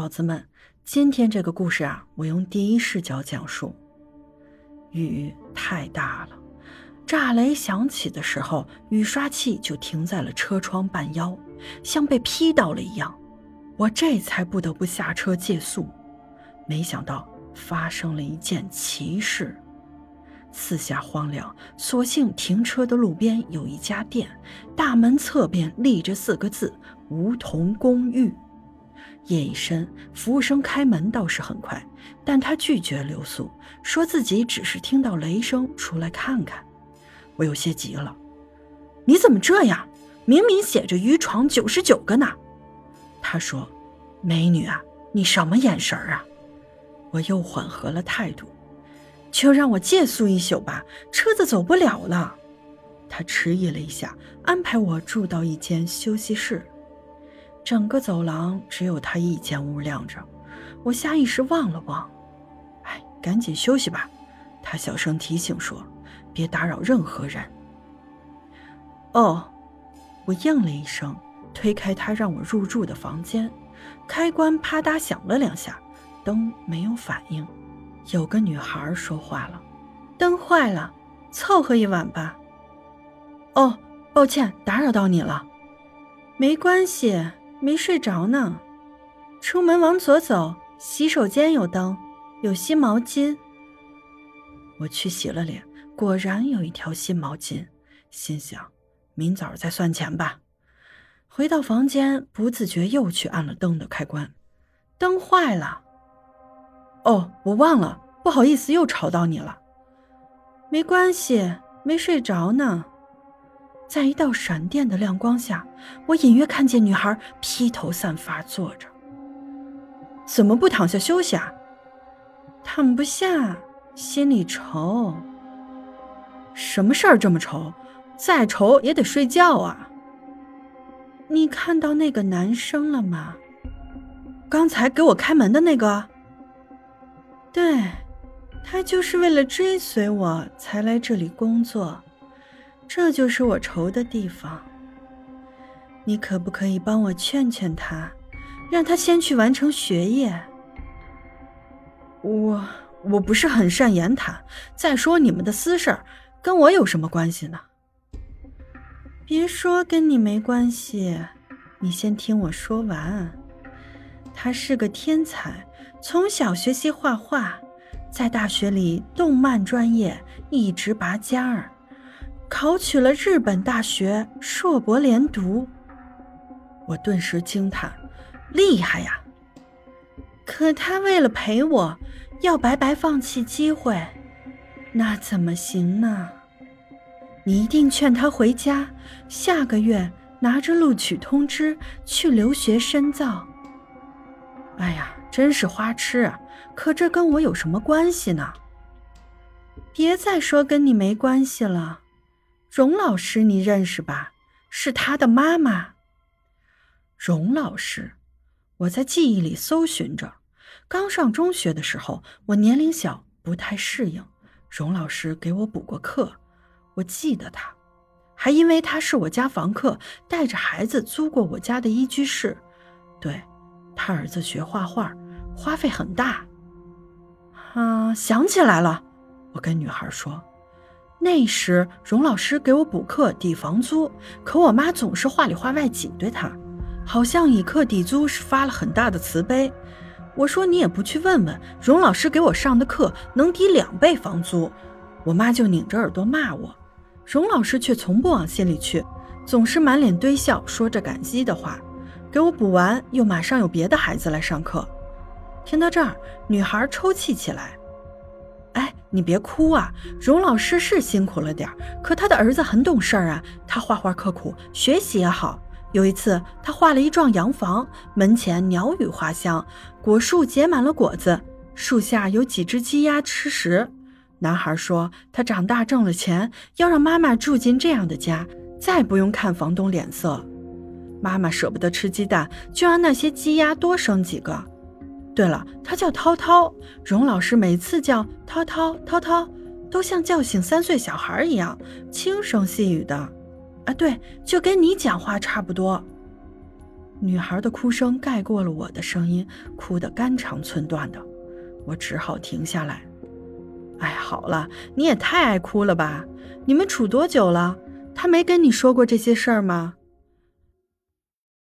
宝子们，今天这个故事啊，我用第一视角讲述。雨太大了，炸雷响起的时候，雨刷器就停在了车窗半腰，像被劈到了一样。我这才不得不下车借宿。没想到发生了一件奇事。四下荒凉，所幸停车的路边有一家店，大门侧边立着四个字“梧桐公寓”。夜已深，服务生开门倒是很快，但他拒绝留宿，说自己只是听到雷声出来看看。我有些急了：“你怎么这样？明明写着渔床九十九个呢！”他说：“美女啊，你什么眼神啊？”我又缓和了态度。就让我借宿一宿吧，车子走不了了。他迟疑了一下，安排我住到一间休息室。整个走廊只有他一间屋亮着，我下意识望了望。哎，赶紧休息吧，他小声提醒说：“别打扰任何人。”哦，我应了一声，推开他让我入住的房间。开关啪嗒响了两下，灯没有反应。有个女孩说话了：“灯坏了，凑合一晚吧。”哦，抱歉，打扰到你了。没关系，没睡着呢。出门往左走，洗手间有灯，有新毛巾。我去洗了脸，果然有一条新毛巾。心想，明早再算钱吧。回到房间，不自觉又去按了灯的开关，灯坏了。哦，我忘了，不好意思，又吵到你了。没关系，没睡着呢。在一道闪电的亮光下，我隐约看见女孩披头散发坐着。怎么不躺下休息啊？躺不下，心里愁。什么事儿这么愁？再愁也得睡觉啊。你看到那个男生了吗？刚才给我开门的那个。对，他就是为了追随我才来这里工作，这就是我愁的地方。你可不可以帮我劝劝他，让他先去完成学业？我我不是很善言谈，再说你们的私事儿跟我有什么关系呢？别说跟你没关系，你先听我说完。他是个天才。从小学习画画，在大学里动漫专业一直拔尖儿，考取了日本大学硕博连读。我顿时惊叹：“厉害呀！”可他为了陪我，要白白放弃机会，那怎么行呢？你一定劝他回家，下个月拿着录取通知去留学深造。哎呀！真是花痴啊！可这跟我有什么关系呢？别再说跟你没关系了。荣老师你认识吧？是他的妈妈。荣老师，我在记忆里搜寻着。刚上中学的时候，我年龄小，不太适应。荣老师给我补过课，我记得他，还因为他是我家房客，带着孩子租过我家的一居室。对。他儿子学画画，花费很大。啊，想起来了，我跟女孩说，那时荣老师给我补课抵房租，可我妈总是话里话外挤兑他，好像以课抵租是发了很大的慈悲。我说你也不去问问，荣老师给我上的课能抵两倍房租，我妈就拧着耳朵骂我。荣老师却从不往心里去，总是满脸堆笑，说着感激的话。给我补完，又马上有别的孩子来上课。听到这儿，女孩抽泣起来。你别哭啊！荣老师是辛苦了点可他的儿子很懂事儿啊。他画画刻苦，学习也好。有一次，他画了一幢洋房，门前鸟语花香，果树结满了果子，树下有几只鸡鸭吃食。男孩说，他长大挣了钱，要让妈妈住进这样的家，再不用看房东脸色。妈妈舍不得吃鸡蛋，就让那些鸡鸭多生几个。对了，他叫涛涛。荣老师每次叫涛涛涛涛，都像叫醒三岁小孩一样轻声细语的。啊，对，就跟你讲话差不多。女孩的哭声盖过了我的声音，哭得肝肠寸断的。我只好停下来。哎，好了，你也太爱哭了吧？你们处多久了？他没跟你说过这些事儿吗？